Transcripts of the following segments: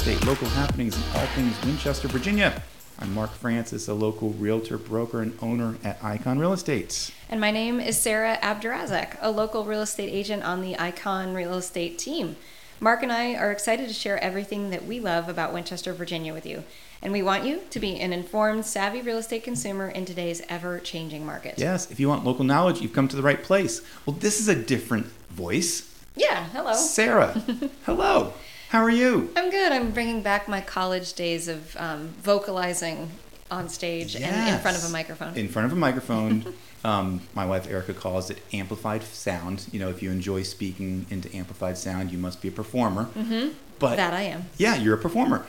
estate, local happenings, and all things Winchester, Virginia. I'm Mark Francis, a local realtor, broker, and owner at Icon Real Estate. And my name is Sarah Abdurazak, a local real estate agent on the Icon Real Estate team. Mark and I are excited to share everything that we love about Winchester, Virginia with you. And we want you to be an informed, savvy real estate consumer in today's ever changing market. Yes, if you want local knowledge, you've come to the right place. Well, this is a different voice. Yeah, hello. Sarah, hello. How are you? I'm good. I'm bringing back my college days of um, vocalizing on stage and in front of a microphone. In front of a microphone. um, my wife Erica calls it amplified sound. You know, if you enjoy speaking into amplified sound, you must be a performer. Mm-hmm. But that I am. yeah, you're a performer.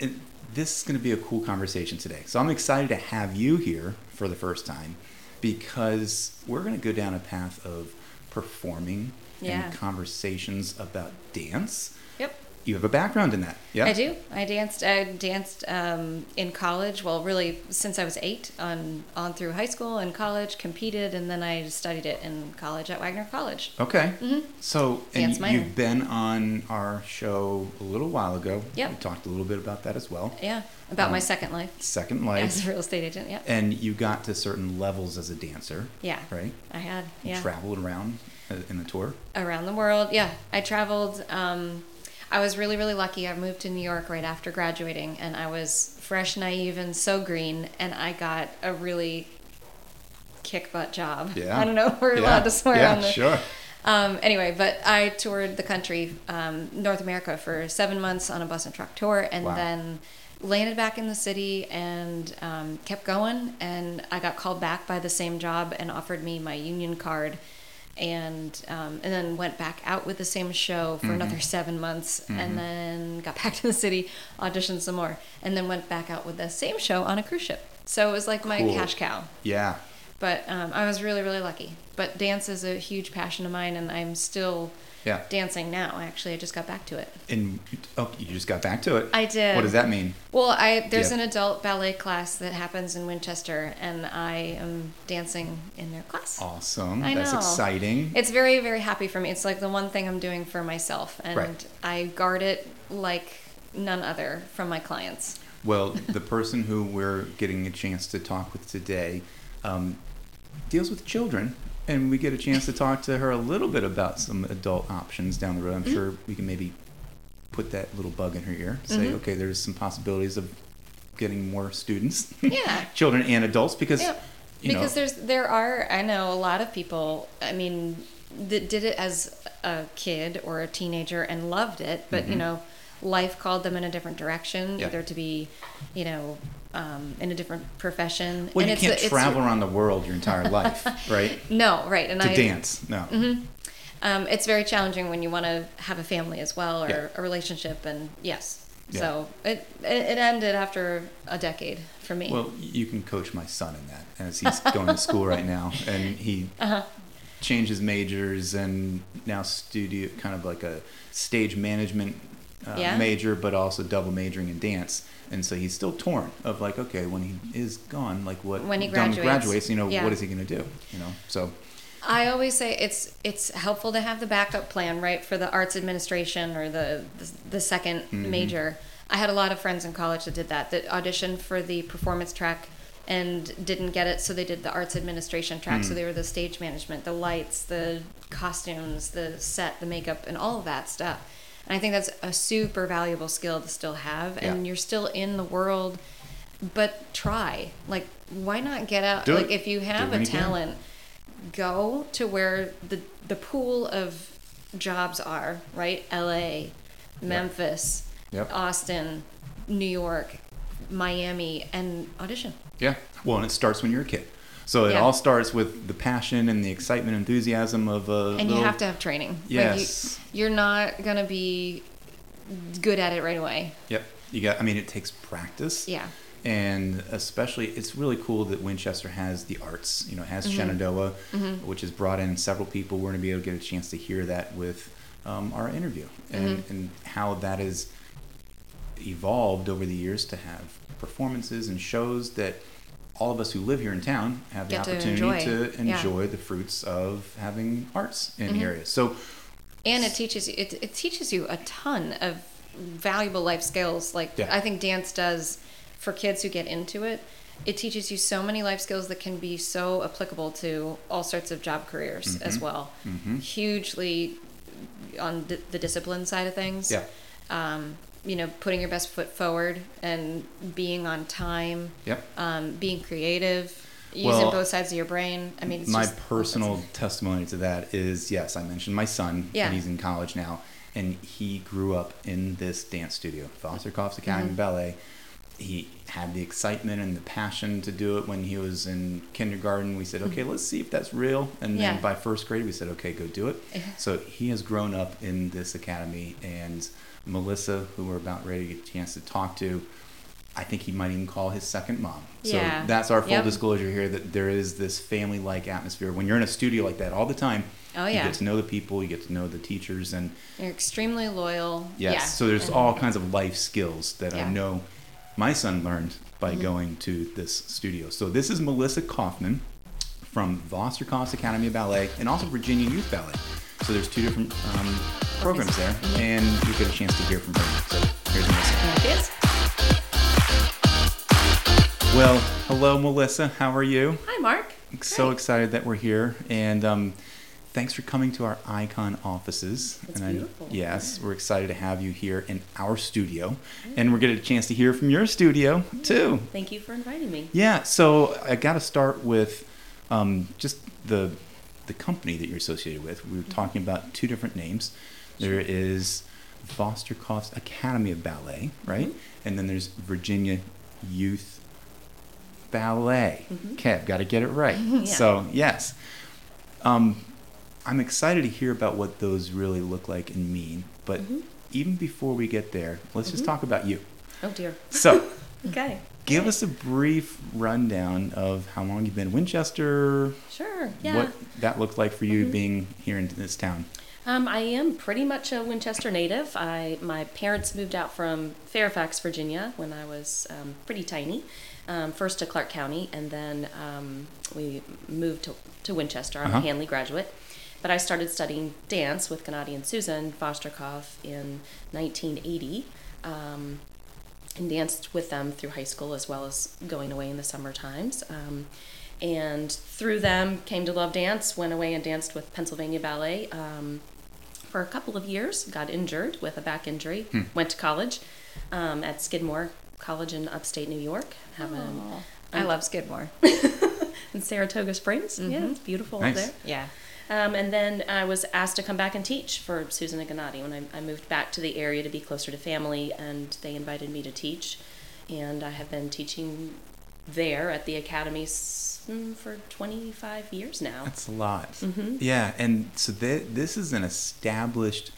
And this is going to be a cool conversation today. So I'm excited to have you here for the first time because we're going to go down a path of performing Yeah. and conversations about dance. You have a background in that. Yeah. I do. I danced. I danced um, in college. Well, really, since I was eight, on on through high school and college, competed, and then I studied it in college at Wagner College. Okay. So, and Dance you- minor. you've been on our show a little while ago. Yeah. We talked a little bit about that as well. Yeah, about my Um, second life Second Life. as a real estate agent. Yeah, And you got to certain levels as a dancer, yeah, right? I had. You Yeah, traveled around uh, in the tour. around the world. Yeah, I traveled. Um, I was really, really lucky. I moved to New York right after graduating, and I was fresh, naive, and so green. And I got a really kick butt job. Yeah. I don't know. if We're Yeah. allowed to swear yeah, on the sure. Um, anyway, but I toured the country, um, North America, for seven months on a bus and truck tour, and Wow. then landed back in the city and um, kept going. And I got called back by the same job and offered me my union card, and um, and then went back out with the same show for another seven months, and then got back to the city, auditioned some more, and then went back out with the same show on a cruise ship. So it was like my Cool. cash cow Yeah. but um, I was really really lucky. But dance is a huge passion of mine, and I'm still Yeah. dancing now. Actually, I just got back to it. And oh, you just got back to it. I did. What does that mean? Well, I there's Yeah. an adult ballet class that happens in Winchester, and I am dancing in their class. Awesome. I That's know. exciting. It's very very happy for me. It's like the one thing I'm doing for myself, and Right. I guard it like none other from my clients. Well, the person who we're getting a chance to talk with today um, deals with children, and we get a chance to talk to her a little bit about some adult options down the road. I'm Mm-hmm. sure we can maybe put that little bug in her ear. Say, Mhm. okay, there's some possibilities of getting more students, Yeah. children and adults, because you because know, there's there are I know a lot of people. I mean, that did it as a kid or a teenager and loved it, but you Mhm. know, life called them in a different direction, Yeah. either to be, you know, um, in a different profession. well, and you it's can't a- travel around the world your entire life, right? No, right, and to I dance, no. Mhm. Um, it's very challenging when you want to have a family as well or Yeah. a relationship, and yes. Yeah. So it, it it ended after a decade for me. Well, you can coach my son in that as he's going to school right now, and he uh-huh. changes majors and now studio kind of like a stage management uh, Yeah. major, but also double majoring in dance. And so he's still torn of like, okay, when he is gone, like what When he graduates. graduates, you know, Yeah. what is he going to do? You know, so I always say it's it's helpful to have the backup plan, right, for the arts administration or the the, the 2nd Mhm. major. I had a lot of friends in college that did that, that auditioned for the performance track and didn't get it, so they did the arts administration track. So Mm. they were the stage management, the lights, the costumes, the set, the makeup, and all of that stuff. And I think that's a super valuable skill to still have, and Yeah. you're still in the world. But try, like, why not get out? Do like, it. if you have a talent, go to where the the pool of jobs are, right? LA, Memphis, Yep. Austin, New York, Miami, and audition. yeah. Well, and it starts when you're a kid. So it Yeah. all starts with the passion and the excitement, enthusiasm of a And little, you have to have training. Yes. Like you, you're not gonna be good at it right away. Yep. You got. I mean, it takes practice. Yeah. and especially it's really cool that Winchester has the arts. You know, has Mhm. Shenandoah, Mhm. which has brought in several people. We're going to be able to get a chance to hear that with um, our interview and, Mhm. and how that has evolved over the years to have performances and shows that all of us who live here in town have the Get to opportunity enjoy. to Yeah. enjoy the fruits of having arts in the Mhm. area. So and it teaches you it, it teaches you a ton of valuable life skills like Yeah. i think dance does for kids who get into it it teaches you so many life skills that can be so applicable to all sorts of job careers as Mm-hmm. well hugely on the, the discipline side of things Yeah. um, you know putting your best foot forward and being on time Yep. um, being creative using Well, both sides of your brain i mean my personal testimony to that is yes, I mentioned my son, Yeah. and he's in college now, and he grew up in this dance studio, Vostrikov's Academy Mm-hmm. Ballet. He had the excitement and the passion to do it when he was in kindergarten. We said, okay, let's see if that's real. And then Mm-hmm. Yeah. by first grade, we said, okay, go do it. So he has grown up in this academy, and Melissa, who we're about ready to get a chance to talk to, I think he might even call his second mom. So Yeah. that's our full Yep. disclosure here that there is this family like atmosphere. When you're in a studio like that all the time, Oh, you yeah. get to know the people, you get to know the teachers, and You're extremely loyal. yes, Yeah. so there's And- all kinds of life skills that I Yeah. Mm-hmm. know my son learned by going to this studio. So this is Melissa Kaufman from Vostrikov's Academy of Ballet and also Virginia Youth Ballet. So there's two different um, programs there, and you get a chance to hear from her. So here's Melissa. Is. Well, hello, Melissa. How are you? Hi, Mark. I'm so Great. excited that we're here, and um, thanks for coming to our Icon offices. It's and I- beautiful. yes, we're excited to have you here in our studio, and we're getting a chance to hear from your studio too. Thank you for inviting me. Yeah, so I got to start with um, just the the company that you're associated with. We were talking about two different names. There is Vostrikov's Academy of Ballet, right? Mm-hmm. And then there's Virginia Youth Ballet. Mhm. Okay, I've got to get it right. Yeah. So yes, um, I'm excited to hear about what those really look like and mean. But Mhm. even before we get there, let's just Mhm. talk about you. Oh dear. So. Okay. Give us a brief rundown of how long you've been in Winchester, Sure. Yeah. what that looked like for you Mhm. being here in this town. Um, I am pretty much a Winchester native. I my parents moved out from Fairfax, Virginia, when I was um, pretty tiny. Um, first to Clarke County, and then um, we moved to, to Winchester. I'm Uh-huh. a Handley graduate, but I started studying dance with Gennady and Susan Vostrikov in 1980. Um, and danced with them through high school as well as going away in the summer times. Um, and through them, came to love dance. Went away and danced with Pennsylvania Ballet um, for a couple of years. Got injured with a back injury. Hmm. Went to college um, at Skidmore College in upstate New York. Have an, Aw. I love Skidmore. in Saratoga Springs. Yeah, Mhm. it's beautiful Nice. up there. Yeah. Um, and then I was asked to come back and teach for Susan and Gennady when I, I moved back to the area to be closer to family, and they invited me to teach. And I have been teaching there at the academy mm, for 25 years now. That's a lot. hmm Yeah, and so th- this is an established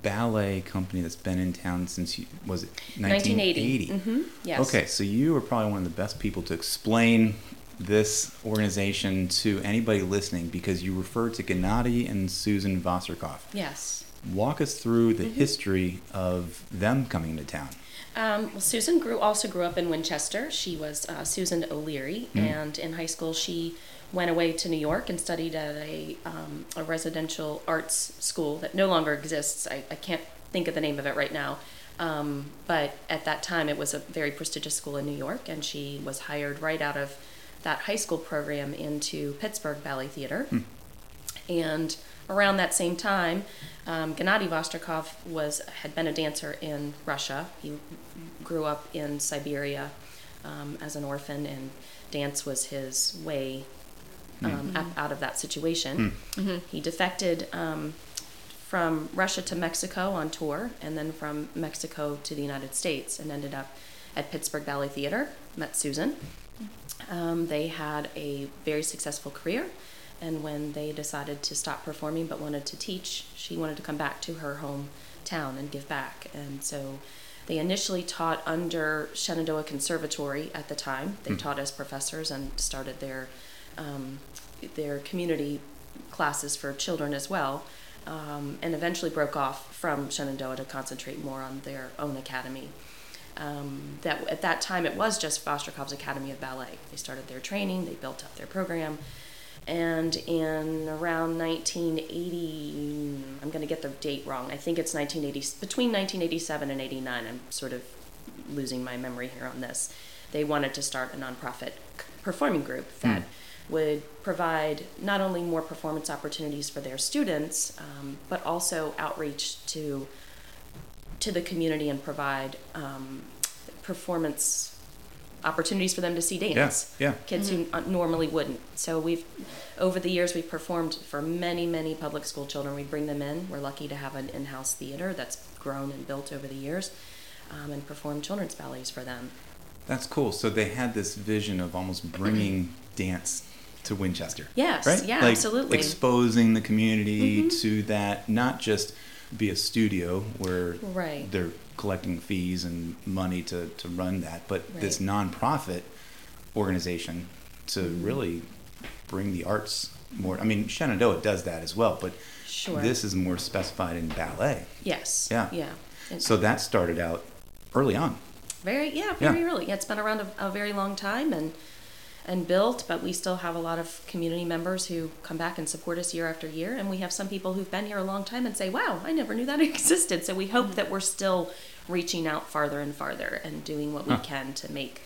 ballet company that's been in town since you, was it 1980? 1980. hmm Yes. Okay, so you are probably one of the best people to explain this organization to anybody listening because you refer to Gennady and Susan Vostrikov. Yes. Walk us through the Mhm. history of them coming to town. Um, well, Susan grew also grew up in Winchester. She was uh, Susan O'Leary, Mm. and in high school she went away to New York and studied at a um, a residential arts school that no longer exists. I, I can't think of the name of it right now, um, but at that time it was a very prestigious school in New York, and she was hired right out of that high school program into Pittsburgh Ballet Theater. Hmm. And around that same time, um, Gennady Vostrikov was had been a dancer in Russia. He grew up in Siberia um, as an orphan, and dance was his way um, up out of that situation. Mhm. He defected um, from Russia to Mexico on tour, and then from Mexico to the United States, and ended up at Pittsburgh Ballet Theater. Met Susan. Um, they had a very successful career, and when they decided to stop performing but wanted to teach, she wanted to come back to her hometown and give back. And so they initially taught under Shenandoah Conservatory at the time. They Hmm. taught as professors and started their um, their community classes for children as well, um, and eventually broke off from Shenandoah to concentrate more on their own academy. Um, that at that time it was just Vostrikov's Academy of Ballet. They started their training, they built up their program, And in around 1980, I'm going to get the date wrong. I think it's 1980, between 1987 and 89. I'm sort of losing my memory here on this. They wanted to start a nonprofit performing group that would provide not only more performance opportunities for their students, um, but also outreach to to the community and provide um, performance opportunities for them to see dance. yeah. yeah. Kids who uh, normally wouldn't. So we've, over the years, we've performed for many, many public school children. We bring them in. We're lucky to have an in-house theater that's grown and built over the years, um, and perform children's ballets for them. That's cool. So they had this vision of almost bringing dance to Winchester. Yes, Right? yeah, like absolutely. Exposing the community to that, not just be a studio where Right. they're collecting fees and money to, to run that, but this nonprofit organization to Mm-hmm. really bring the arts more. I mean, Shenandoah does that as well, but Sure. this is more specified in ballet. Yes. Yeah. Yeah. And So that started out early on. very yeah, Yeah. very early. Yeah, it's been around a, a very long time and and built, but we still have a lot of community members who come back and support us year after year. And we have some people who've been here a long time and say, "Wow, I never knew that existed." So we hope that we're still reaching out farther and farther and doing what we Huh. can to make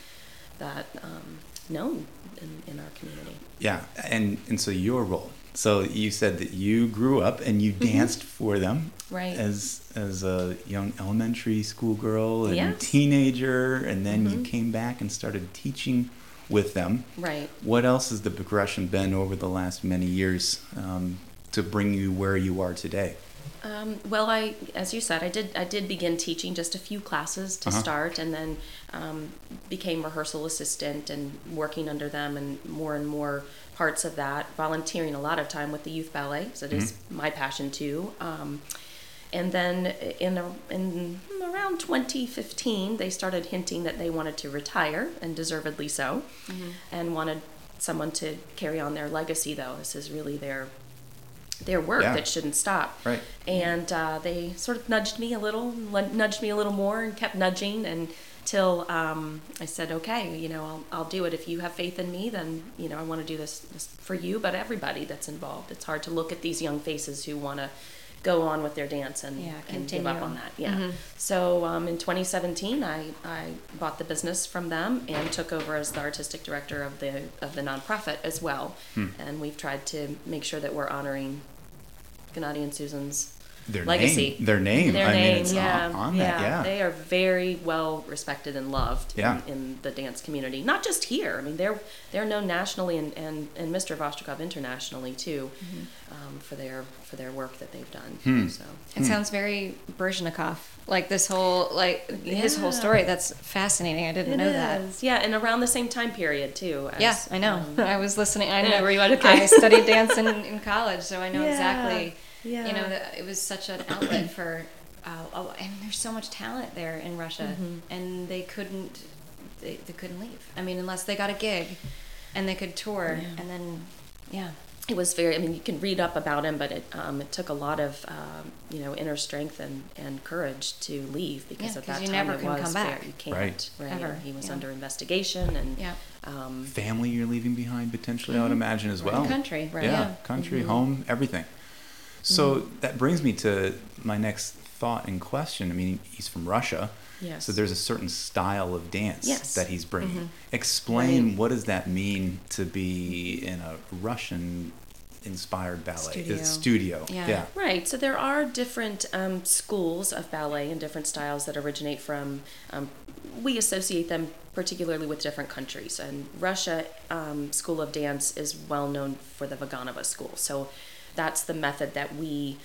that um, known in, in our community. Yeah, and and so your role. So you said that you grew up and you danced for them, Mm-hmm. Right. As as a young elementary school girl and Yes. teenager, and then you Mhm. came back and started teaching with them. Right. What else has the progression been over the last many years um, to bring you where you are today? Um, well, I, as you said, I did. I did begin teaching just a few classes to Uh-huh. start, and then um, became rehearsal assistant and working under them, and more and more parts of that. Volunteering a lot of time with the youth ballet, so it is my passion too. Um, and then in a, in around 2015, they started hinting that they wanted to retire, and deservedly so, and wanted someone to carry on their legacy. Though this is really their their work Yeah. that shouldn't stop. Right. And uh, they sort of nudged me a little, nudged me a little more, and kept nudging until um, I said, "Okay, you know, I'll, I'll do it. If you have faith in me, then you know, I want to do this, this for you, but everybody that's involved. It's hard to look at these young faces who want to go on with their dance and, Yeah, and give up on that. Yeah. So um, in 2017, I, I bought the business from them and took over as the artistic director of the of the nonprofit as well. And we've tried to make sure that we're honoring Gennady and Susan's Their legacy. name, their name. Their I mean, name, it's yeah, on, on yeah. that. Yeah. They are very well respected and loved Yeah. in, in the dance community. Not just here. I mean, they're they're known nationally and, and, and Mr. Vostrikov internationally too, um, for their for their work that they've done. Hmm. So It sounds very Baryshnikov, like this whole like his whole story. That's fascinating. I didn't It know that. Yeah, and around the same time period too. as, Yeah, I know. um, I was listening. I know. were you at- okay. I studied dance in, in college, so I know Yeah, exactly. Yeah. You know, that it was such an outlet for. Uh, oh, and there's so much talent there in Russia, Mm-hmm. and they couldn't. They, they couldn't leave. I mean, unless they got a gig, and they could tour, Yeah. and then, yeah. it was very. I mean, you can read up about him, but it um, it took a lot of um, you know inner strength and, and courage to leave because Yeah, at 'cause that you time never it can was come very- back. you can't, Right. right? Ever, He was yeah. under investigation and Yeah. um, Family you're leaving behind potentially, I would imagine as well. Country, right, Yeah, yeah. Mm-hmm. country, home, everything. So that brings me to my next thought and question. I mean, he's from Russia. Yes. So there's a certain style of dance Yes. that he's bringing. Mm-hmm. Explain Right. what does that mean to be in a Russian inspired ballet Studio. studio. Yeah. Right. So there are different um, schools of ballet and different styles that originate from. Um, we associate them particularly with different countries. And Russia um, School of Dance is well known for the Vaganova School. So that's the method that we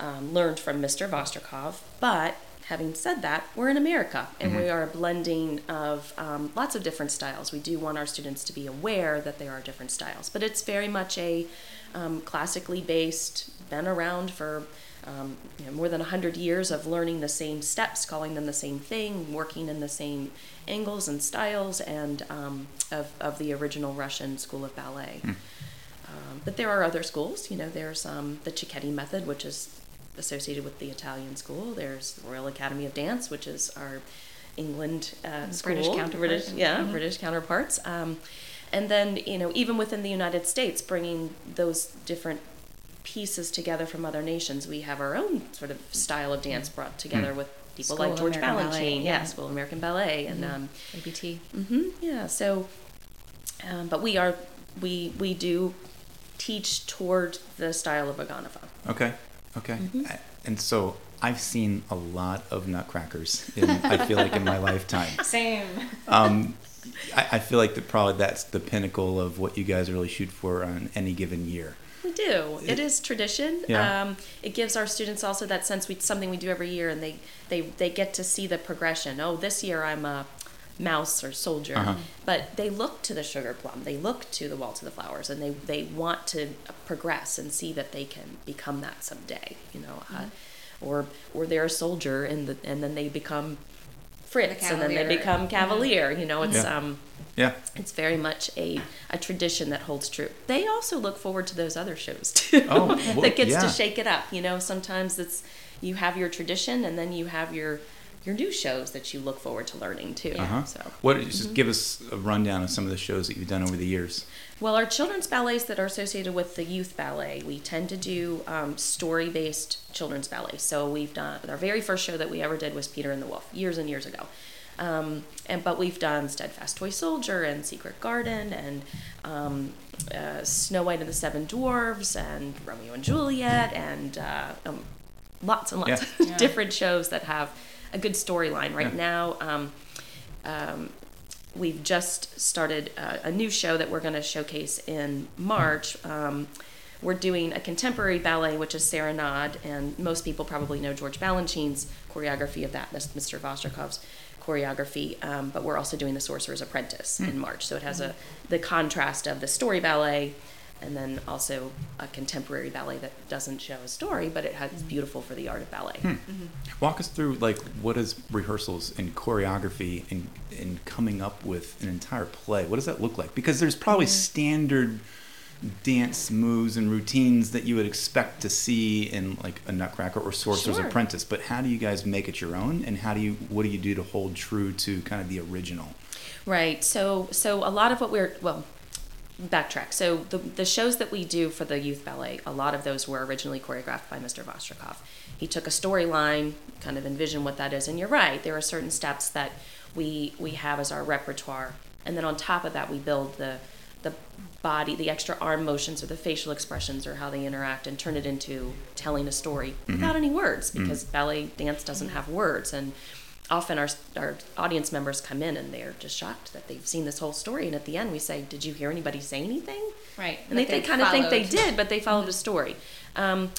um, learned from Mr. Vostrikov. But having said that, we're in America and we are a blending of um, lots of different styles. We do want our students to be aware that there are different styles, but it's very much a um, classically based, been around for um, you know, more than 100 years of learning the same steps, calling them the same thing, working in the same angles and styles, and um, of, of the original Russian school of ballet. Um, but there are other schools. You know, there's um, the Cecchetti method, which is associated with the Italian school. There's the Royal Academy of Dance, which is our England uh, school, British counterpart. British, yeah, Mhm. British counterparts. Um, and then you know even within the United States, bringing those different pieces together from other nations, we have our own sort of style of dance brought together with people School like George American Balanchine, Ballet, yeah, yeah. School of American Ballet, and um, ABT. hmm yeah. So, um, but we are we we do teach toward the style of Vaganova. Okay. Okay. Mm-hmm. I- And so I've seen a lot of nutcrackers. In, I feel like in my lifetime. Same. Um, I, I feel like that probably that's the pinnacle of what you guys really shoot for on any given year. We do. It is tradition. Yeah. Um, it gives our students also that sense we something we do every year, and they they they get to see the progression. Oh, this year I'm a mouse or soldier, Uh-huh. but they look to the sugar plum. They look to the waltz of the flowers, and they they want to progress and see that they can become that someday. You know, uh, or or they're a soldier, and the, and then they become Fritz, and then they become Cavalier. You know, it's Yeah. um Yeah. it's very much a, a tradition that holds true. They also look forward to those other shows too. Oh, well, that gets yeah. to shake it up. You know, sometimes it's you have your tradition and then you have your your new shows that you look forward to learning too. Uh-huh. So, What? Just give us a rundown of some of the shows that you've done over the years. well, our children's ballets that are associated with the youth ballet, we tend to do um, story based children's ballet. So we've done our very first show that we ever did was Peter and the Wolf years and years ago. Um, and but we've done Steadfast Toy Soldier and Secret Garden and um, uh, Snow White and the Seven Dwarves and Romeo and Juliet and uh, um, lots and lots Yeah. of Yeah. different shows that have a good storyline. Right Yeah. now, um, um, we've just started uh, a new show that we're going to showcase in March. Um, we're doing a contemporary ballet, which is Serenade, and most people probably know George Balanchine's choreography of that, that's Mr. Vostrikov's choreography. Um, but we're also doing The Sorcerer's Apprentice in March, so it has a the contrast of the story ballet, and then also a contemporary ballet that doesn't show a story, but it has it's mm-hmm. beautiful for the art of ballet. Hmm. Mm-hmm. Walk us through like what is rehearsals and choreography and and coming up with an entire play. What does that look like? Because there's probably mm-hmm. standard dance moves and routines that you would expect to see in like a Nutcracker or Sorcerer's Sure. Apprentice. But how do you guys make it your own? And how do you what do you do to hold true to kind of the original? Right. So so a lot of what we're well backtrack. So the the shows that we do for the youth ballet, a lot of those were originally choreographed by Mr. Vostrikov. He took a storyline, kind of envisioned what that is, and you're right. There are certain steps that we we have as our repertoire, and then on top of that, we build the the body, the extra arm motions or the facial expressions or how they interact and turn it into telling a story mm-hmm. without any words mm-hmm. because ballet dance doesn't have words and often our, our audience members come in and they're just shocked that they've seen this whole story. And at the end we say did you hear anybody say anything? Right. and they, they kind of think they did but they followed a story. Um,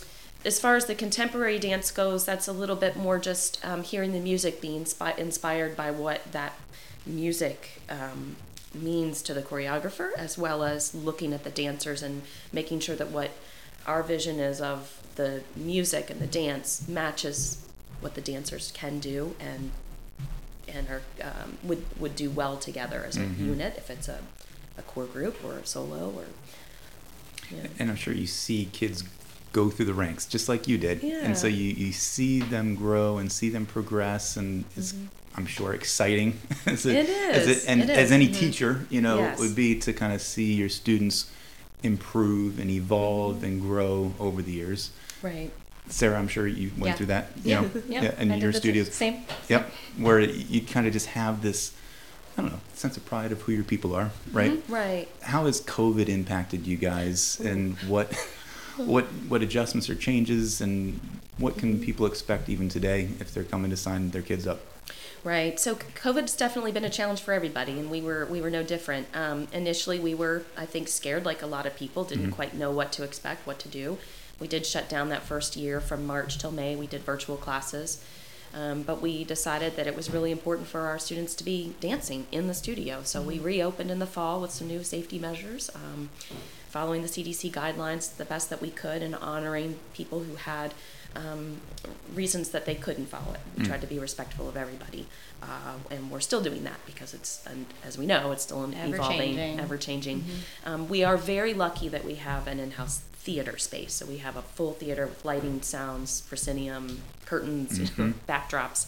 as far as the contemporary dance goes that's a little bit more just um, hearing the music being inspi- inspired by what that music um, means to the choreographer as well as looking at the dancers and making sure that what our vision is of the music and the dance matches what the dancers can do and and are um, would would do well together as a unit if it's a, a core group or a solo or yeah. And I'm sure you see kids go through the ranks just like you did. And so you, you see them grow and see them progress and it's I'm sure exciting as Mm-hmm. It as is. and It as is. any Mhm. teacher, you know, Yes. would be to kind of see your students improve and evolve Mm-hmm. and grow over the years. right Sarah, I'm sure you went Yeah. through that. You Yeah. know, Yeah. in I did your the studios. Same. Yep. Where you kind of just have this I don't know, sense of pride of who your people are, right? Mm-hmm. right how has COVID impacted you guys, and what what what adjustments or changes, and what can people expect even today if they're coming to sign their kids up? Right. So COVID's definitely been a challenge for everybody, and we were we were no different. Um, initially, we were I think scared, like a lot of people, didn't quite know what to expect, what to do. We did shut down that first year from March till May. We did virtual classes, um, but we decided that it was really important for our students to be dancing in the studio. So we reopened in the fall with some new safety measures. Um, following the CDC guidelines the best that we could and honoring people who had um, reasons that they couldn't follow it. We tried to be respectful of everybody, uh, and we're still doing that because it's, and as we know, it's still an evolving, Ever-changing. ever changing. Um, we are very lucky that we have an in-house theater space. So we have a full theater with lighting, sounds, proscenium, curtains, you know, backdrops,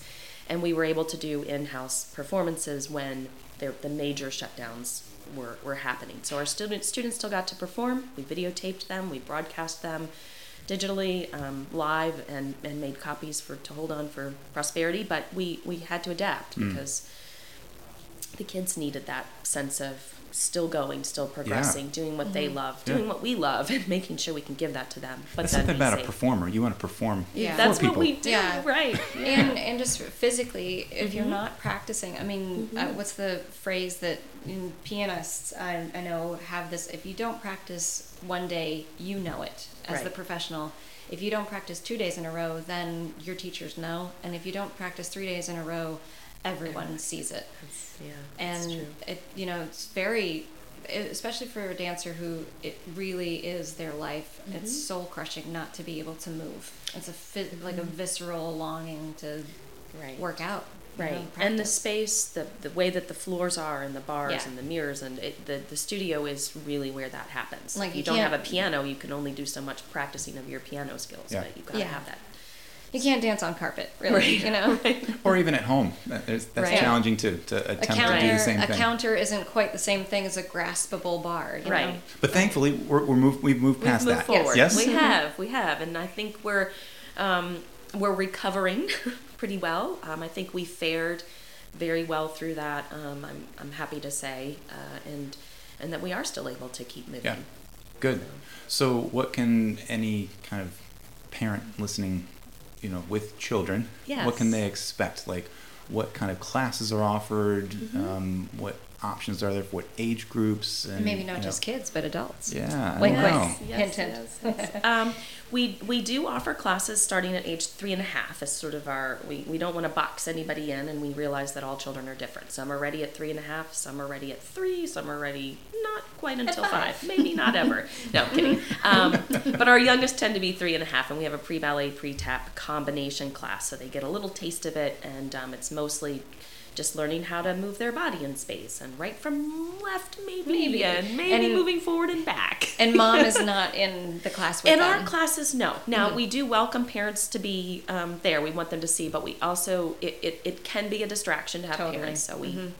and we were able to do in-house performances when there, the major shutdowns were, were happening. So our students students still got to perform. We videotaped them. We broadcast them digitally, um, live, and, and made copies for to hold on for prosperity. But we we had to adapt Mm. because the kids needed that sense of still going, still progressing, doing what they love, Yeah. doing what we love, and making sure we can give that to them. But That's something be about a performer. You want to perform Yeah. for That's people. what we do, Yeah. right? and and just physically if Mm-hmm. you're not practicing i mean uh, what's the phrase that in pianists I, I know have this if you don't practice one day you know it as the professional. If you don't practice two days in a row then your teachers know. And if you don't practice three days in a row everyone sees it. That's- yeah, and it you know it's very especially for a dancer who it really is their life Mm-hmm. it's soul crushing not to be able to move. It's a like a visceral longing to Mm-hmm. Right. work out you know, Right, and the space, the the way that the floors are, and the bars, Yeah. and the mirrors, and it, the the studio is really where that happens. Like, if you you, don't have a piano, you can only do so much practicing of your piano skills. Yeah. But you gotta Yeah. have that. you can't dance on carpet really Right, you know Or even at home. That- That's Right. challenging to, to a attempt to do counter the same a thing. counter isn't quite the same thing as a graspable bar you Right. know? But thankfully, we're, we're moved, we've moved We've past moved that. forward. Yes. We have, we have, and I think we're um, we're recovering pretty well. Um, I think we fared very well through that. Um, I'm I'm happy to say, uh, and and that we are still able to keep moving. Yeah. Good. So, what can any kind of parent listening, you know, with children, what can they expect? Like, what kind of classes are offered? Mm-hmm. Um, what options are there for what age groups? And maybe not you know- just kids but adults Yeah. I Wink, don't wink. know. Yes, Hint, yes, yes. um, we we do offer classes starting at age three and a half as sort of our we, we don't want to box anybody in and we realize that all children are different. Some are ready at three and a half, some are ready at three, some are ready not quite until five. maybe not ever. No, I'm kidding. Um, but our youngest tend to be three and a half, and we have a pre ballet, pre tap combination class, so they get a little taste of it, and um, it's mostly just learning how to move their body in space and right from left maybe, Maybe. and maybe And- moving forward and back and mom is not in the class with in them. our classes no now we do welcome parents to be um, there we want them to see but we also it, it, it can be a distraction to have Totally. parents so we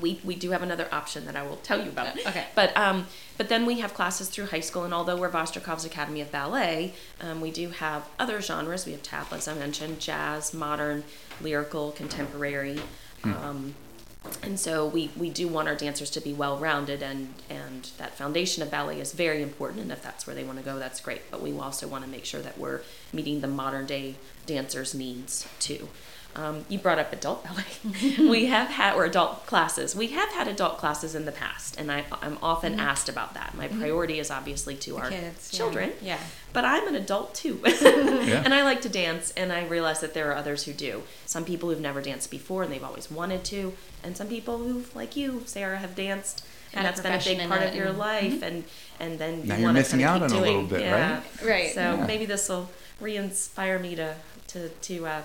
we, we do have another option that I will tell you about. Okay. But um, but then we have classes through high school, and although we're Vostrikov's Academy of Ballet, um, we do have other genres. We have tap, as I mentioned, jazz, modern, lyrical, contemporary. Um, and so we, we do want our dancers to be well rounded and, and that foundation of ballet is very important and if that's where they want to go that's great. But we also want to make sure that we're meeting the modern day dancers needs too um, you brought up adult ballet we have had or adult classes we have had adult classes in the past and I, i'm often asked about that my priority is obviously to our kids, children Yeah. but I'm an adult too. Yeah. And I like to dance, and I realize that there are others who do. Some people who've never danced before and they've always wanted to, and some people who, like you, Sarah, have danced, Had and a that's been a big part it of your and- life, and and then you Now you're wanna missing out keep on a little doing- bit, yeah. right? Right. So Yeah. maybe this will re-inspire me to to to uh,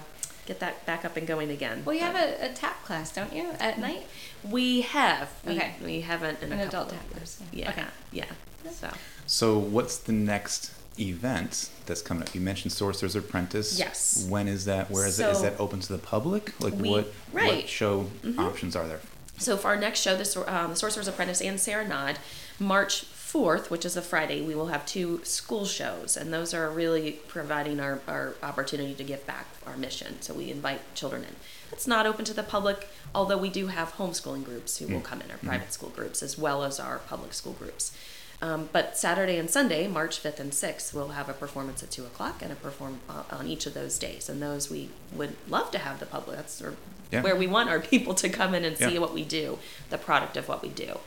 get that back up and going again. Well, you have a, a tap class, don't you, at night? We have. We, Okay. We haven't in An a adult tap of class, years. yeah. Yeah. Okay. Yeah. So. So, what's the next event that's coming up? You mentioned Sorcerer's Apprentice. Yes. When is that? Where is it? Is that open to the public? Like, We- what right. Mm-hmm. show options are there? So for our next show, the, Sor- um, the Sorcerer's Apprentice and Serenade, March 4th, which is a Friday, we will have two school shows, and those are really providing our, our opportunity to give back our mission. So we invite children in. It's not open to the public, although we do have homeschooling groups who will come in, our private school groups, as well as our public school groups. Um, but Saturday and Sunday, March 5th and 6th, we'll have a performance at 2 o'clock and a perform uh, on each of those days. And those we would love to have the public. That's Yeah. where we want our people to come in and see what we do, the product of what we do.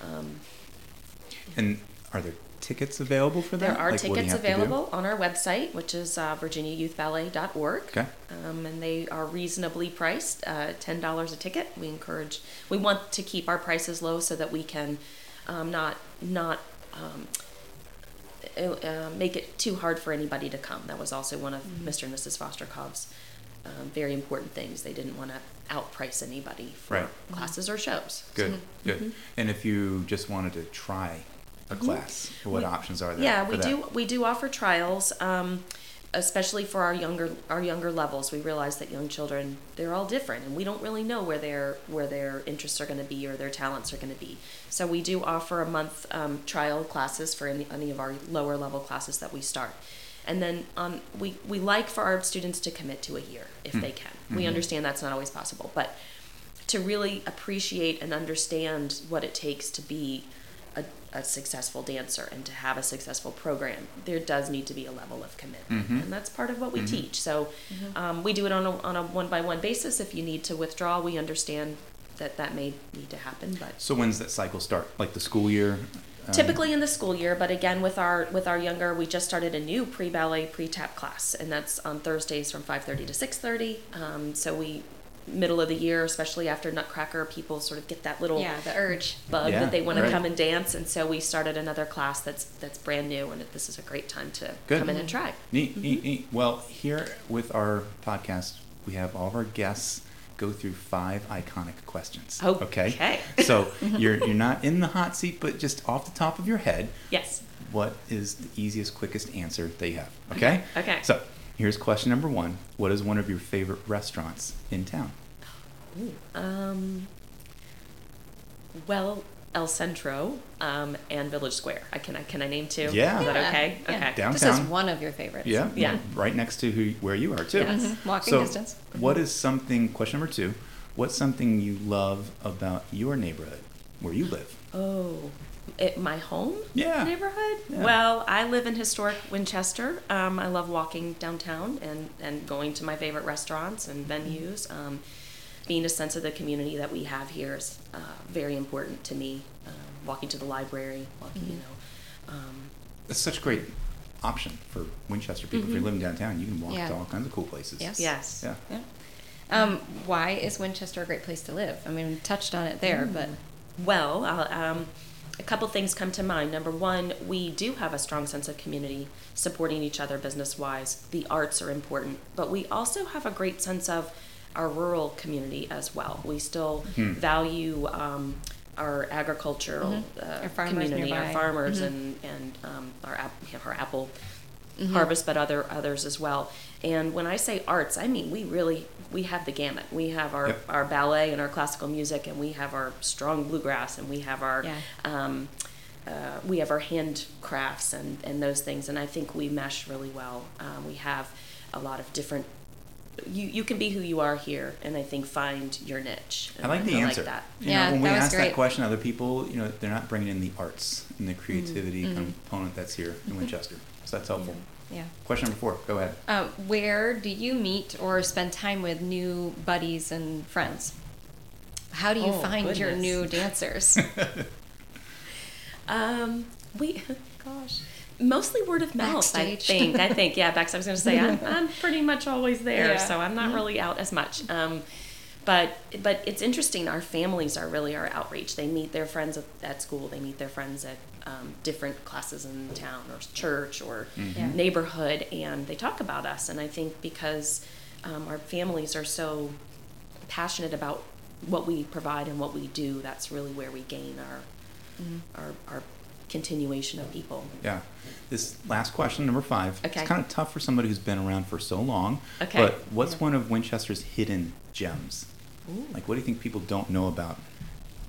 Um, And are there tickets available for that? there are Like, what do you tickets have to do? available on our website, which is uh, virginiayouthballet.org. Okay. Um, and they are reasonably priced, uh, ten dollars a ticket. We encourage, we want to keep our prices low so that we can um, not not um, uh, make it too hard for anybody to come. That was also one of Mr. and Mrs. Vostrikov's um, very important things. They didn't want to outprice anybody for Right. classes or shows. Good, good. And if you just wanted to try a class, what Mm-hmm. We- options are there? Yeah, we that? do. We do offer trials. Um, especially for our younger our younger levels, we realize that young children they're all different, and we don't really know where their where their interests are going to be or their talents are going to be. So we do offer a month um, trial classes for any, any of our lower level classes that we start. And then um, we, we like for our students to commit to a year if they can. We understand that's not always possible, but to really appreciate and understand what it takes to be a, a successful dancer and to have a successful program, there does need to be a level of commitment, and that's part of what we teach. So um, we do it on a, on a one by one basis. If you need to withdraw, we understand that that may need to happen, but So when's that cycle start? Like the school year? Um, typically in the school year but again with our with our younger we just started a new pre-ballet pre-tap class and that's on thursdays from 5.30 to 6.30 um, so we middle of the year especially after nutcracker people sort of get that little Yeah, the urge. bug Yeah, that they want right. to come and dance and so we started another class that's that's brand new and this is a great time to Good. come in and try Neat, mm-hmm. neat, neat. Well, here with our podcast, we have all of our guests go through five iconic questions. Okay. Okay. So you're you're not in the hot seat, but just off the top of your head, yes what is the easiest, quickest answer that you have? Okay. Okay. So here's question number one: What is one of your favorite restaurants in town? um, well El Centro um, and Village Square. I can I can I name two? Yeah. Is that Yeah, okay? yeah. Okay. Down- This is one of your favorites. Yeah. Yeah. Right next to who where you are too. Yes. Mhm. Walking So, distance. what is something? Question number two: What's something you love about your neighborhood where you live? Oh, it, my home Yeah. neighborhood? Yeah. Well, I live in historic Winchester. Um, I love walking downtown and, and going to my favorite restaurants and venues. Um, being a sense of the community that we have here is uh, very important to me. Um, walking to the library, walking, you know. Um, It's such a great option for Winchester people. If you're living downtown, you can walk Yeah. to all kinds of cool places. Yes. yes. Yeah. Yeah. Um, why is Winchester a great place to live? I mean, we touched on it there, but Well, I'll, um, a couple things come to mind. Number one, we do have a strong sense of community, supporting each other business wise. The arts are important, but we also have a great sense of our rural community as well. We still Hmm. value um, our agricultural uh, Mm-hmm. Our farmers community, our nearby. farmers, Mhm. and and um, our ap- our apple Mm-hmm. harvest, but other others as well. And when I say arts, I mean we really we have the gamut. We have our Yep. our ballet and our classical music, and we have our strong bluegrass, and we have our Yeah. um, uh, we have our handcrafts and and those things. And I think we mesh really well. Um, we have a lot of different. You, you can be who you are here, and I think find your niche. I like the I answer. Like that. You Yeah, know, when we that was ask that question, other people, you know, they're not bringing in the arts and the Mm-hmm. creativity component that's here in Winchester. So that's helpful. yeah. Question number four. Go ahead. Um, where do you meet or spend time with new buddies and friends? How do you Oh, find your new dancers? Um, we, gosh, mostly word of mouth. Backstage. I think. I think. Yeah, backstage. I was going to say I'm, I'm pretty much always there, Yeah. so I'm not really out as much. Um, but but it's interesting. Our families are really our outreach. They meet their friends at, at school. They meet their friends at um, different classes in town or church or Yeah. neighborhood, and they talk about us. And I think because um, our families are so passionate about what we provide and what we do, that's really where we gain our our, our continuation of people. Yeah. This last question, number five. Okay. It's kind of tough for somebody who's been around for so long. Okay. But what's Yeah. one of Winchester's hidden gems? Like, what do you think people don't know about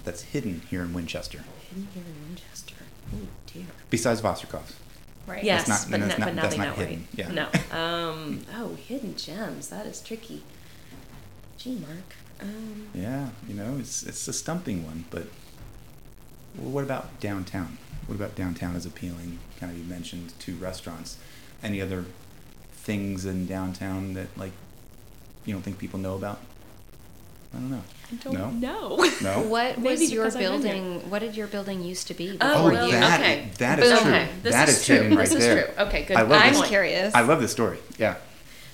that's hidden here in Winchester? Hidden here in Winchester. Oh dear. Besides Vostrikov. right. Yes, not- but, that's not, not- but now that's they not know, hidden. right? Yeah. No. Um, oh, hidden gems. That is tricky. Gee, Mark. Um, Yeah, you know, it's it's a stumping one, but well, what about downtown? What about downtown is appealing? Kind of you mentioned two restaurants. Any other things in downtown that like you don't think people know about? I don't know. I don't No? know. No. What Maybe was your because I've been here. building? What did your building used to be Oh, before well, that okay. that is true. Okay, this That is is true. hidden right This is true. Okay, good. I love I'm this. curious. I love this story. Yeah.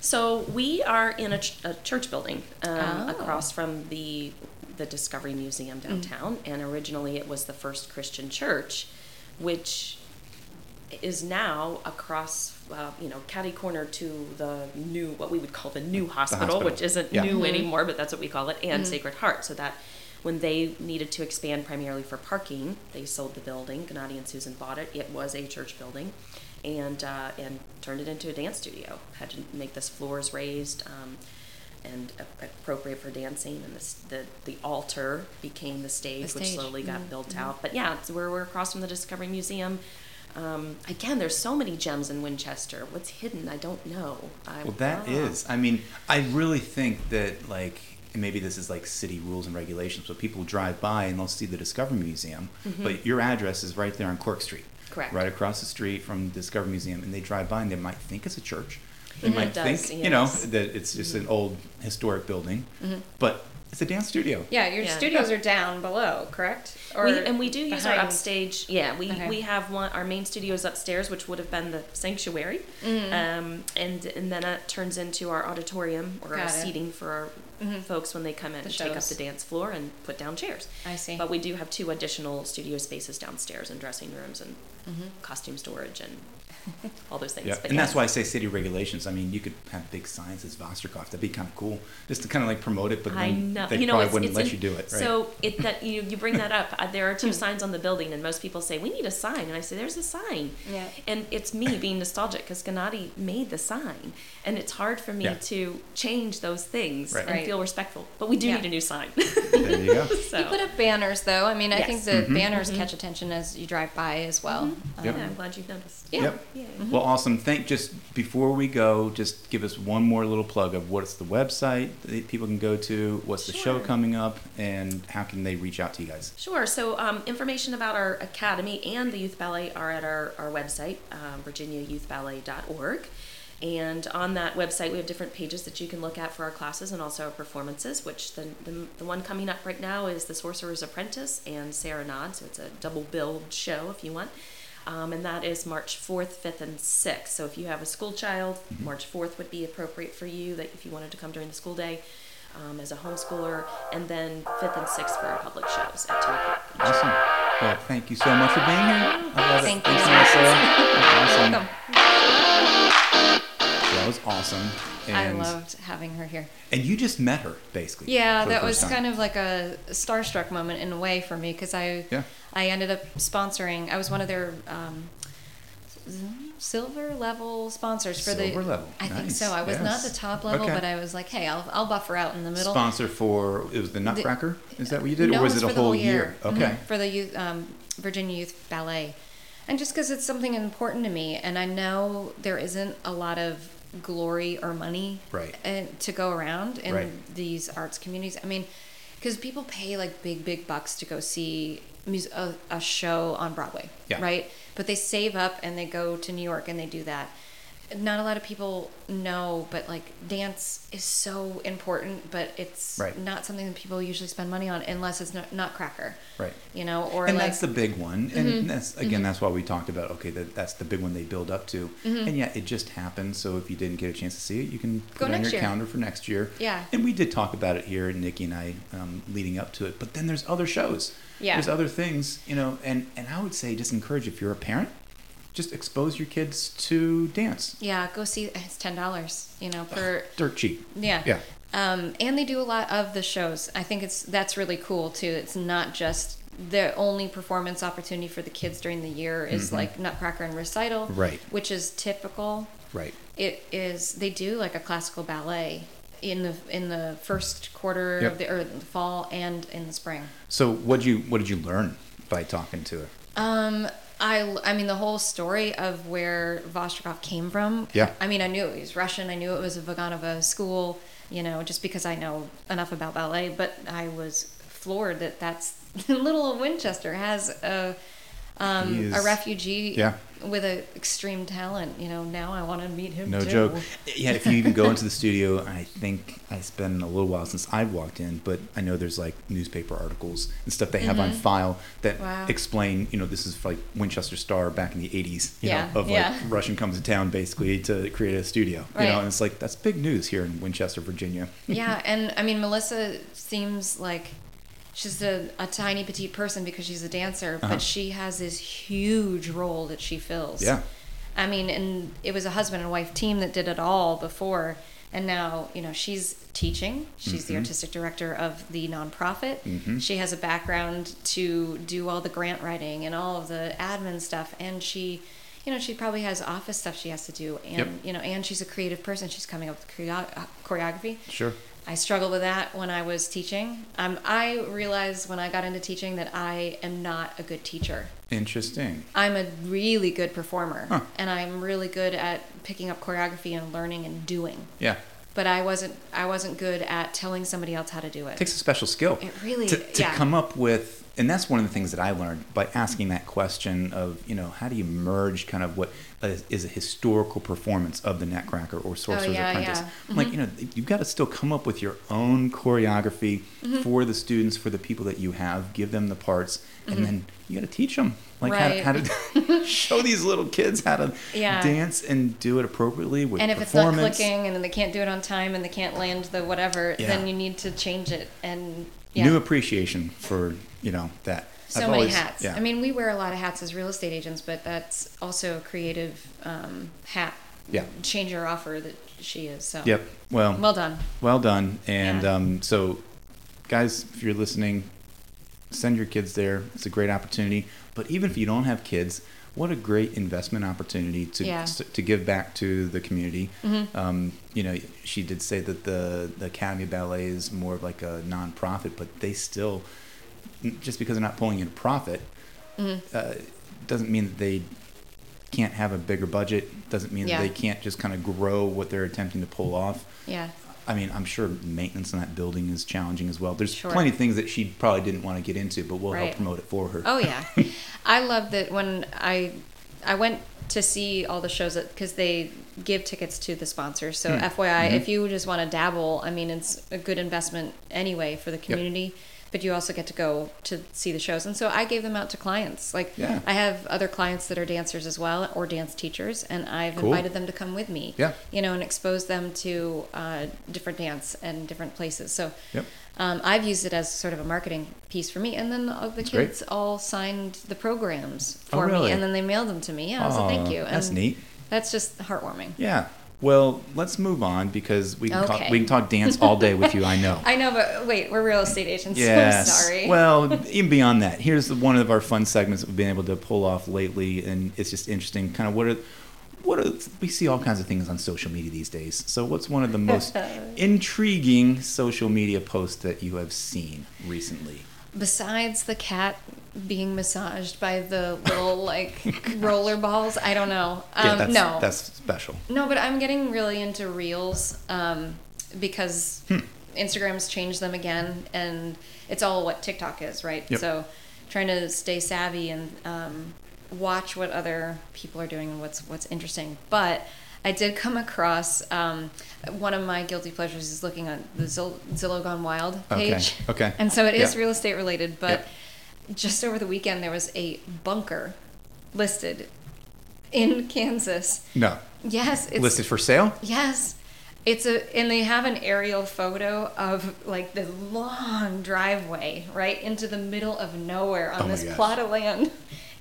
So we are in a, ch- a church building um, Oh. across from the the Discovery Museum downtown, and originally it was the first Christian church, which is now across, uh, you know, catty corner to the new what we would call the new hospital, hospital. which isn't Yeah. new anymore, but that's what we call it, and Sacred Heart. So that when they needed to expand primarily for parking, they sold the building. Gennady and Susan bought it. It was a church building. and uh, and turned it into a dance studio. Had to make this floors raised. Um, and appropriate for dancing, and this, the the altar became the stage, The which slowly got Mhm. built out. But yeah, it's where we're across from the Discovery Museum. Um, again, there's so many gems in Winchester. What's hidden, I don't know. I, Well, that is. I mean, I really think that like and maybe this is like city rules and regulations, but people drive by and they'll see the Discovery Museum, but your address is right there on Cork Street. Mm-hmm. Correct. Right across the street from the Discovery Museum, and they drive by and they might think it's a church. They might It does, think, you know. Mm-hmm. that it's just an old historic building, but it's a dance studio. Yeah, your Yeah. studios are down below, correct? Or we, and we do use our behind? upstage. Yeah, we, Okay. we have one. Our main studio is upstairs, which would have been the sanctuary, Mm-hmm. um, and and then it turns into our auditorium or our it. seating for our folks when they come in The and take up the dance floor and put down chairs. I see. But we do have two additional studio spaces downstairs and dressing rooms and Mm-hmm. costume storage and all those things. Yeah, But and that's why I say city regulations. I mean, you could have big signs as Vostrikov. That'd be kind of cool, just to kind of like promote it. But I then know. they you know, probably it's, wouldn't it's let in- you do it, right? So it that you you bring that up. Uh, there are two signs on the building, and most people say we need a sign, and I say there's a sign. Yeah. And it's me being nostalgic because Gennady made the sign, and it's hard for me Yeah. to change those things Right. and Right. feel respectful. But we do Yeah. need a new sign. there you go. so. You put up banners, though. I mean, I Yes. think the Mhm. banners catch attention as you drive by as well. Mm-hmm. Yep. yeah, I'm glad you've noticed. Yeah. Yep. Yay. Well, awesome. Thank. Just before we go, just give us one more little plug of what's the website that people can go to, what's the show coming up, and how can they reach out to you guys? Sure. So um, information about our academy and the youth ballet are at our, our website, um, virginiayouthballet.org. And on that website, we have different pages that you can look at for our classes and also our performances, which the, the, the one coming up right now is The Sorcerer's Apprentice and Sarah Serenade. So it's a double billed show if you want. Um, and that is March 4th, 5th, and 6th. So if you have a school child, March 4th would be appropriate for you that if you wanted to come during the school day um, as a homeschooler, and then 5th and 6th for our public shows at 2 o'clock. each. Awesome. Well, thank you so much for being here. I love Thank it. you. Thanks, Melissa. Awesome. Welcome. That was awesome. And I loved having her here. And you just met her, basically. Yeah, that was time. kind of like a starstruck moment in a way for me because I Yeah. I ended up sponsoring. I was one of their um, silver level sponsors for the. Silver level. I think so. I was not the top level, Okay. but I was like, hey, I'll I'll buffer out in the middle. Sponsor for it was the Nutcracker. Is that what you did, no, or was it's it a whole year. Mhm, Okay. For the youth, um, Virginia Youth Ballet, and just because it's something important to me, and I know there isn't a lot of glory or money Right. uh, to go around in Right. these arts communities. I mean, because people pay like big, big bucks to go see a, a show on Broadway, Yeah. right? But they save up and they go to New York and they do that. Not a lot of people know, but like dance is so important, but it's Right. not something that people usually spend money on unless it's Nutcracker, Right. you know, or and like that's the big one and Mm-hmm. that's again that's why we talked about okay that that's the big one they build up to Mm-hmm. and yeah it just happened so if you didn't get a chance to see it you can put Go it on your year. calendar for next year Yeah. and we did talk about it here nikki and i um, leading up to it but then there's other shows Yeah. there's other things you know and and i would say just encourage if you're a parent just expose your kids to dance yeah, go see. It's ten dollars, you know, per dirt cheap yeah. yeah Um, and they do a lot of the shows. I think it's that's really cool too. It's not just the only performance opportunity for the kids during the year is like Nutcracker and recital, Mm-hmm. Right. Which is typical. right It is they do like a classical ballet in the in the first quarter Yep. of the or the fall and in the spring. so what did you what did you learn by talking to her Um, I, I mean, the whole story of where Vostrikov came from. Yeah. I mean, I knew it was Russian. I knew it was a Vaganova school, you know, just because I know enough about ballet. But I was floored that that's little Winchester has a, He um, is- a refugee yeah. with a extreme talent. You know, now I want to meet him. No too. joke. Yeah, if you even go into the studio, I think it's been a little while since I've walked in, but I know there's like newspaper articles and stuff they have on file that Mm-hmm. Wow. explain, you know, this is like Winchester Star back in the 80s, you Yeah, know, of yeah. like Russian comes to town basically to create a studio, you know, and it's like that's big news here in Winchester, Virginia. yeah, and I mean, Melissa seems like she's a, a tiny petite person because she's a dancer, Uh-huh. but she has this huge role that she fills. Yeah. I mean, and it was a husband and wife team that did it all before, and now you know she's teaching. She's the artistic director of the nonprofit. Mhm. She has a background to do all the grant writing and all of the admin stuff, and she you know, she probably has office stuff she has to do, and Yep. you know, and she's a creative person. She's coming up with choreo- uh, choreography. Sure. I struggled with that when I was teaching. Um, I realized when I got into teaching that I am not a good teacher. Interesting. I'm a really good performer, Huh. and I'm really good at picking up choreography and learning and doing. Yeah. But I wasn't. I wasn't good at telling somebody else how to do it. It takes a special skill. It really- to, to yeah. come up with and that's one of the things that I learned by asking that question of, you know, how do you merge kind of what is, a historical performance of the Nutcracker or Sorcerer's Oh, yeah, Apprentice? yeah. Mm-hmm. Like, you know, you've got to still come up with your own choreography Mm-hmm. for the students, for the people that you have, give them the parts, and then you got to teach them like Mm-hmm. Right. how, how to show these little kids how to Yeah. dance and do it appropriately with and if it's not clicking and then they can't do it on time and they can't land the whatever, Yeah. then you need to change it. And yeah, New appreciation for, you know, that. so I've many always- hats. Yeah. I mean, we wear a lot of hats as real estate agents, but that's also a creative um, hat Yeah. changer offer that she is. So Yep. Well, well done. Well done. And Yeah. um, so, guys, if you're listening, send your kids there. It's a great opportunity. But even if you don't have kids, what a great investment opportunity to Yeah. Mm-hmm. to give back to the community. Um, you know, she did say that the the Academy of Ballet is more of like a nonprofit, but they still just because they're not pulling in a profit Mm-hmm. uh, doesn't mean that they can't have a bigger budget. Doesn't mean Yeah. that they can't just kind of grow what they're attempting to pull off. Yeah. I mean, I'm sure maintenance on that building is challenging as well. There's Sure. plenty of things that she probably didn't want to get into, but we'll help promote it for her. Oh yeah, I love that when I I went to see all the shows because they give tickets to the sponsors. So Hmm. FYI, Mm-hmm. if you just want to dabble, I mean, it's a good investment anyway for the community. But you also get to go to see the shows, and so I gave them out to clients. Like Yeah. I have other clients that are dancers as well, or dance teachers, and I've Cool. invited them to come with me. Yeah. You know, and expose them to uh, different dance and different places. So Yep. um, I've used it as sort of a marketing piece for me, and then the great. kids all signed the programs Oh, for really? me, and then they mailed them to me. Yeah, so thank Aw, you. That's neat. That's just heartwarming. Yeah. Well, let's move on because we can talk, Okay. we can talk dance all day with you. I know. I know, but wait, we're real estate agents. Yes. I'm sorry. Well, even beyond that, here's one of our fun segments that we've been able to pull off lately, and it's just interesting. Kind of what are what are we see all kinds of things on social media these days. So, what's one of the most intriguing social media posts that you have seen recently? Besides the cat being massaged by the little like roller balls, I don't know. Um, yeah, that's, no, that's special. No, but I'm getting really into reels um, because Hmm. Instagram's changed them again, and it's all what TikTok is, right? Yep. So trying to stay savvy and um, watch what other people are doing and what's what's interesting. But I did come across um, one of my guilty pleasures is looking at the Zill- Zillow Gone Wild page. okay. And so it is Yeah. real estate related, but Yep. just over the weekend there was a bunker listed in Kansas. No, Yes, it's listed for sale. Yes. It's a and they have an aerial photo of like the long driveway right into the middle of nowhere Oh on my this plot of land.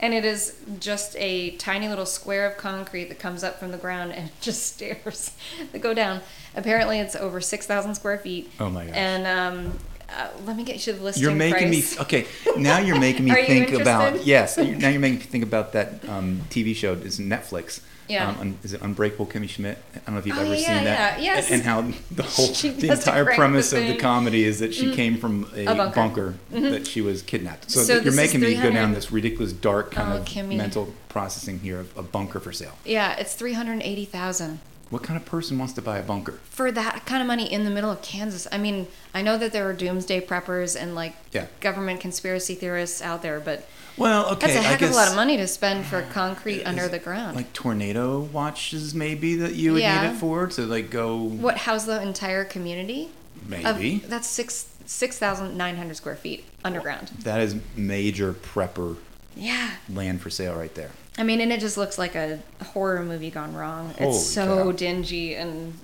And it is just a tiny little square of concrete that comes up from the ground and just stairs that go down. Apparently, it's over six thousand square feet. Oh my gosh. And um, uh, let me get you the listing You're making price. me okay. Now you're making me think about yes. Now you're making me think about that um, TV show. It's Netflix. Yeah. Um, un- is it Unbreakable Kimmy Schmidt? I don't know if you've Oh, ever yeah, seen that. yeah, yes. And, and how the whole the entire premise the of the comedy is that she came from a, A bunker. bunker, that she was kidnapped. So, So you're making me go down this ridiculous dark kind Oh, of Kimmy. mental processing here of a bunker for sale. Yeah, it's three hundred eighty thousand. What kind of person wants to buy a bunker? for that kind of money in the middle of Kansas. I mean, I know that there are doomsday preppers and like Yeah. government conspiracy theorists out there, but Well, okay, that's a heck guess of a lot of money to spend for concrete under the ground. like tornado watches maybe that you would Yeah. need it for to like go what house the entire community? Of- maybe. that's six six thousand nine hundred square feet underground. That is major prepper Yeah. land for sale right there. I mean, and it just looks like a horror movie gone wrong. Holy it's so cow. dingy and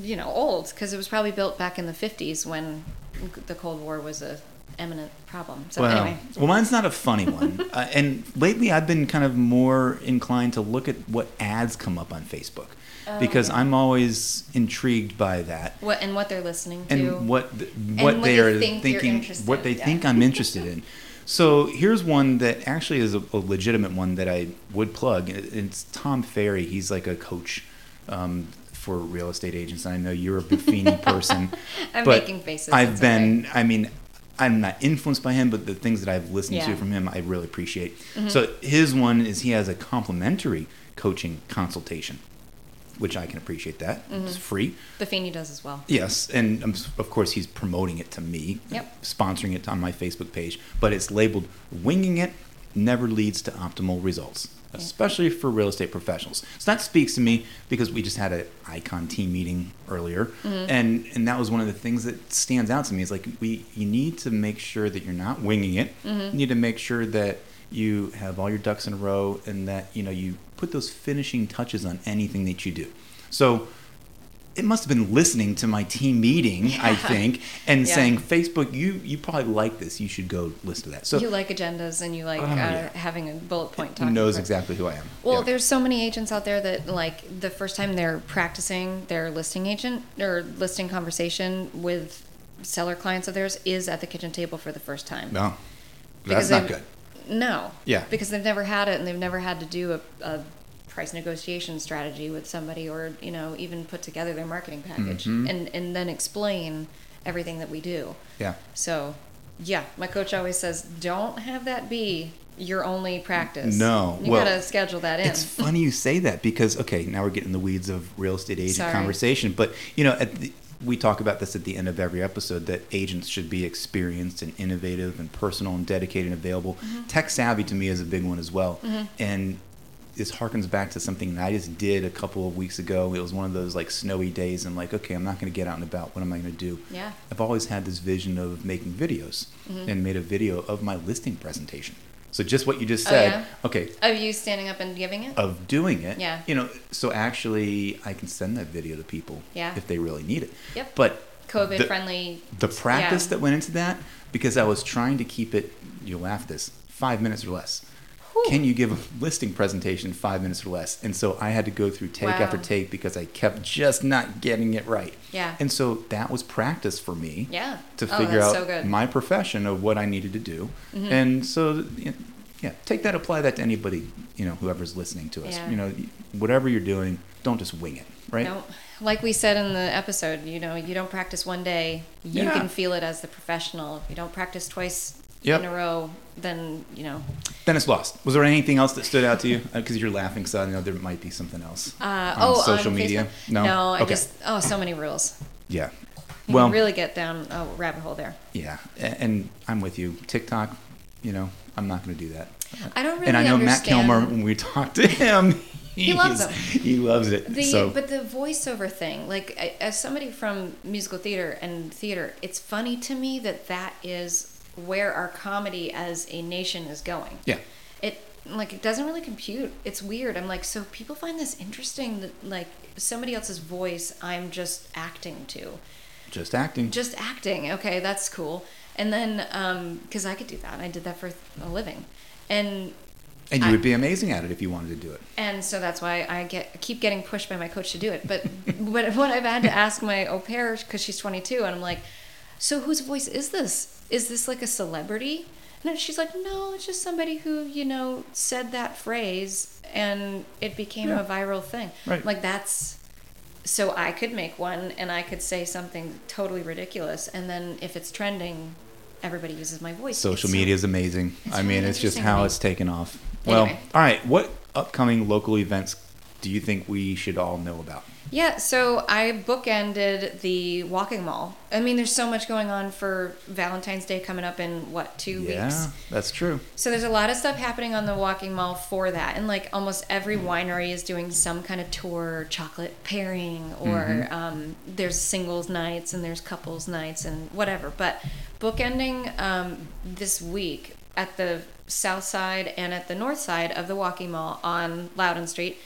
you know old because it was probably built back in the fifties when the Cold War was a eminent problem. So well, anyway, well, mine's not a funny one. uh, and lately, I've been kind of more inclined to look at what ads come up on Facebook because I'm always intrigued by that what and what they're listening to. and what what what they are think thinking, what they yeah. think I'm interested in. So here's one that actually is a, a legitimate one that I would plug. It's Tom Ferry. He's like a coach um, for real estate agents. I know you're a Buffini person. I'm making faces, I've been. I mean, I'm not influenced by him, but the things that I've listened Yeah. Mm-hmm. to from him, I really appreciate. So his one is he has a complimentary coaching consultation, which I can appreciate. That Mm-hmm. it's free. Buffini does as well. Yes, and of course he's promoting it to me, Yep. sponsoring it on my Facebook page. But it's labeled "Winging It Never Leads to Optimal Results," especially for real estate professionals. So that speaks to me because we just had an Icon team meeting earlier, Mm-hmm. and and that was one of the things that stands out to me. Is like we you need to make sure that you're not winging it. Mm-hmm. You need to make sure that you have all your ducks in a row, and that you know you put those finishing touches on anything that you do. So it must have been listening to my team meeting, I think, and Yeah. saying, Facebook, you you probably like this. You should go listen to that. So you like agendas and you like Oh, uh, yeah. having a bullet point talking knows exactly who I am. Well, Yeah. there's so many agents out there that like the first time they're practicing their listing agent or listing conversation with seller clients of theirs is at the kitchen table for the first time. no, Because that's not good. No. Yeah. Because they've never had it and they've never had to do a, a price negotiation strategy with somebody or, you know, even put together their marketing package Mhm. and, and then explain everything that we do. Yeah, So, yeah, my coach always says, don't have that be your only practice. No, You well, gotta schedule that in. it's funny you say that because okay, now we're getting the weeds of real estate agent Sorry. conversation, but you know, at the, we talk about this at the end of every episode that agents should be experienced and innovative and personal and dedicated and available. Mm-hmm. Tech savvy to me is a big one as well, and this harkens back to something that I just did a couple of weeks ago. It was one of those like snowy days. I'm like, okay, I'm not going to get out and about. What am I going to do? Yeah. I've always had this vision of making videos Mm-hmm. and made a video of my listing presentation. So just what you just Oh, said. yeah? Okay, Of you standing up and giving it? of doing it. Yeah. You know, so actually I can send that video to people Yeah. if they really need it. Yep. But COVID the- friendly. the practice Yeah. that went into that, because I was trying to keep it, you'll laugh at this, five minutes or less. Can you give a listing presentation in five minutes or less? And so I had to go through take after take because I kept just not getting it right. Yeah. And so that was practice for me Yeah. to Oh, figure that's out so. Mm-hmm. my profession of what I needed to do. And so, yeah, take that, apply that to anybody, you know, whoever's listening to us. Yeah. You know, whatever you're doing, don't just wing it, right? Don't, like we said in the episode, you know, you don't practice one day, you Yeah. can feel it as the professional. If you don't practice twice Yep. in a row, then, you know. Then it's lost. Was there anything else that stood out to you? Because you're laughing, so I know there might be something else. Uh, on oh, social on media? Facebook? No? No, I Okay. just, oh, so many rules. Yeah. You Well, really get down a rabbit hole there. yeah, and I'm with you. TikTok, you know, I'm not going to do that. I don't really and I know Matt. Kilmer. When we talk to him, He loves them. He loves it. The, so But the voiceover thing, like as somebody from musical theater and theater, it's funny to me that that is where our comedy as a nation is going. yeah, It like it doesn't really compute. It's weird. I'm like, so people find this interesting that like somebody else's voice I'm just acting to. just acting. Just acting. Okay, that's cool. And then um because I could do that. I did that for a living. And and you I- would be amazing at it if you wanted to do it. and so that's why I get keep getting pushed by my coach to do it. But but what I've had to ask my au pair because she's 22, and I'm like, so whose voice is this? Is this like a celebrity? And she's like, no, it's just somebody who you know said that phrase, and it became Yeah. a viral thing. Right. Like that's. So I could make one, and I could say something totally ridiculous, and then if it's trending, everybody uses my voice. Social It's so- media is amazing. it's I mean, really it's just how it's taken off. Well, Anyway. all right. What upcoming local events do you think we should all know about? Yeah, so I bookended the walking mall. I mean, there's so much going on for Valentine's Day coming up in what two yeah, weeks. that's true. So there's a lot of stuff happening on the walking mall for that, and like almost every winery is doing some kind of tour, chocolate pairing, or um, there's singles nights and there's couples nights and whatever. But bookending um, this week at the south side and at the north side of the walking mall on Loudoun Street.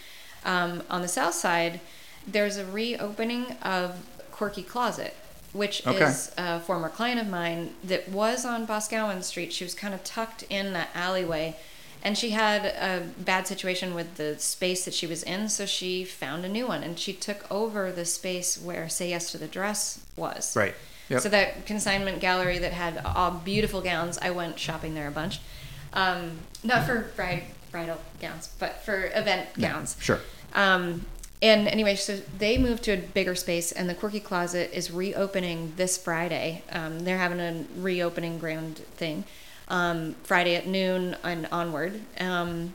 Um, on the south side, there's a reopening of Quirky Closet, which Okay. is a former client of mine that was on Boscawen Street. She was kind of tucked in that alleyway, and she had a bad situation with the space that she was in, so she found a new one, and she took over the space where Say Yes to the Dress was. Right. Yep. So that consignment gallery that had all beautiful gowns, I went shopping there a bunch. Um, not for bride bridal gowns, but for event gowns. Sure. Um, and anyway, so they moved to a bigger space, and the Quirky Closet is reopening this Friday. Um, they're having a reopening grand thing um, Friday at noon and onward. Um,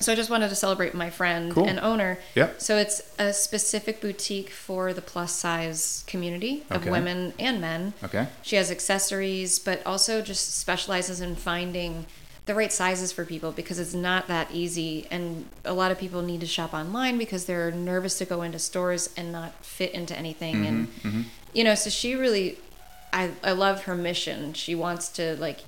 so I just wanted to celebrate my friend Cool. and owner. Yep. So it's a specific boutique for the plus size community of Okay. women and men. Okay. She has accessories, but also just specializes in finding the right sizes for people because it's not that easy. And a lot of people need to shop online because they're nervous to go into stores and not fit into anything. Mm-hmm, and, mm-hmm. you know, so she really, I, I love her mission. She wants to like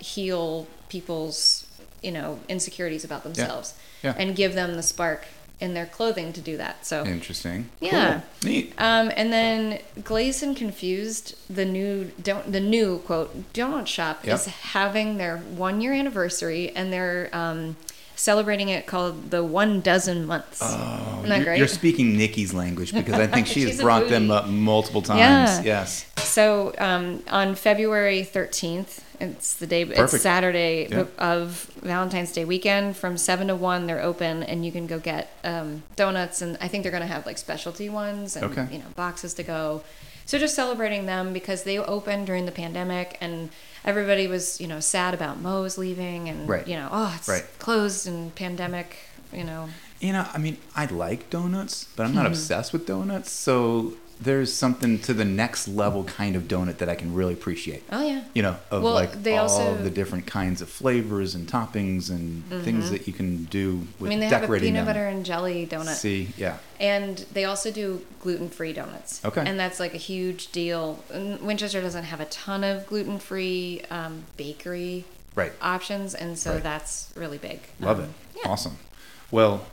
heal people's, you know, insecurities about themselves Yeah. and give them the spark in their clothing to do that. So, Interesting. Yeah. Cool. Neat. um, and then Glazed and Confused, the new don't the new quote donut shop Yep. is having their one year anniversary, and they're um, celebrating it called the one dozen months. Oh, Isn't that you're, great? you're speaking Nikki's language because I think she has brought them up multiple times. Yeah. Yes. So um, on February 13th, it's the day, it's Saturday Yeah. of Valentine's Day weekend from 7 to 1. They're open and you can go get um, donuts. And I think they're going to have like specialty ones and, Okay. you know, boxes to go. So just celebrating them because they opened during the pandemic and everybody was, you know, sad about Moe's leaving and, Right. you know, oh, it's Right. closed and pandemic, you know. You know, I mean, I like donuts, but I'm not Mm-hmm. obsessed with donuts. So there's something to the next level kind of donut that I can really appreciate. Oh, yeah. You know, of Well, like they all also- of the different kinds of flavors and toppings and things that you can do with Mm-hmm. I mean, they have a peanut them. butter and jelly donut. See, yeah. And they also do gluten free donuts. Okay. And that's like a huge deal. Winchester doesn't have a ton of gluten free um, bakery Right. options, and so Right. that's really big. Love Um, it. Yeah. Awesome. Well,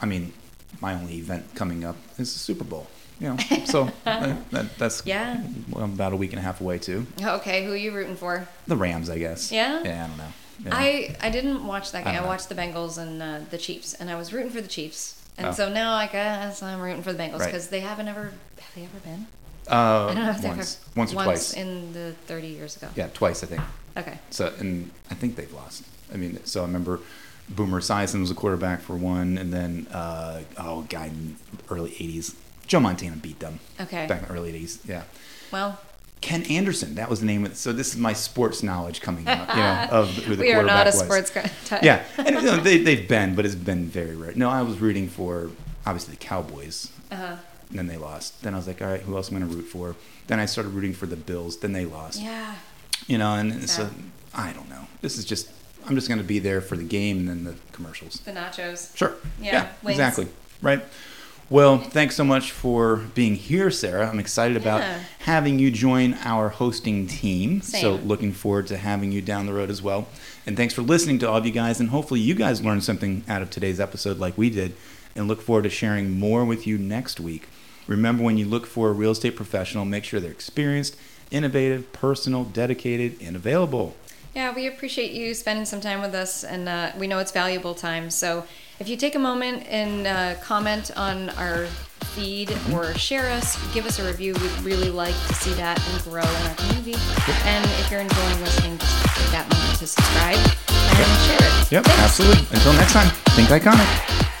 I mean, my only event coming up is the Super Bowl. You know, so that, that, that's Yeah. well, about a week and a half away too. Okay, who are you rooting for? The Rams, I guess. Yeah? Yeah, I don't know. Yeah. I I didn't watch that game. I, don't watched the Bengals and uh, the Chiefs, and I was rooting for the Chiefs. And Oh. so now I guess I'm rooting for the Bengals Right. because they haven't ever have they ever been? uh, I don't know if they've once, ever once or twice. in the 30 years ago. yeah, twice I think. Okay. So, and I think they've lost. I mean, so I remember Boomer Esiason was a quarterback for one, and then uh, oh, a guy in early '80s, Joe Montana beat them Okay. back in the early '80s. Yeah. Well, Ken Anderson, that was the name of it. So this is my sports knowledge coming up, you know, of who the we are not a was. sports guy. type. Yeah, and you know, they, they've been, but it's been very rare. No, I was rooting for obviously the Cowboys, Uh-huh. and then they lost. Then I was like, all right, who else am I going to root for? Then I started rooting for the Bills. Then they lost. Yeah. You know, and so I don't know. This is just I'm just going to be there for the game and then the commercials. The nachos. Sure. Yeah, wings. exactly. Right. Well, thanks so much for being here, Sarah. I'm excited about Yeah. having you join our hosting team. Same. So, looking forward to having you down the road as well. And thanks for listening to all of you guys. And hopefully, you guys learned something out of today's episode like we did. And look forward to sharing more with you next week. Remember, when you look for a real estate professional, make sure they're experienced, innovative, personal, dedicated, and available. Yeah, we appreciate you spending some time with us, and uh, we know it's valuable time. So if you take a moment and uh, comment on our feed or share us, give us a review. We'd really like to see that and grow in our community. And if you're enjoying listening, just take that moment to subscribe and share it. Yep, Thanks. absolutely. Until next time, think iconic.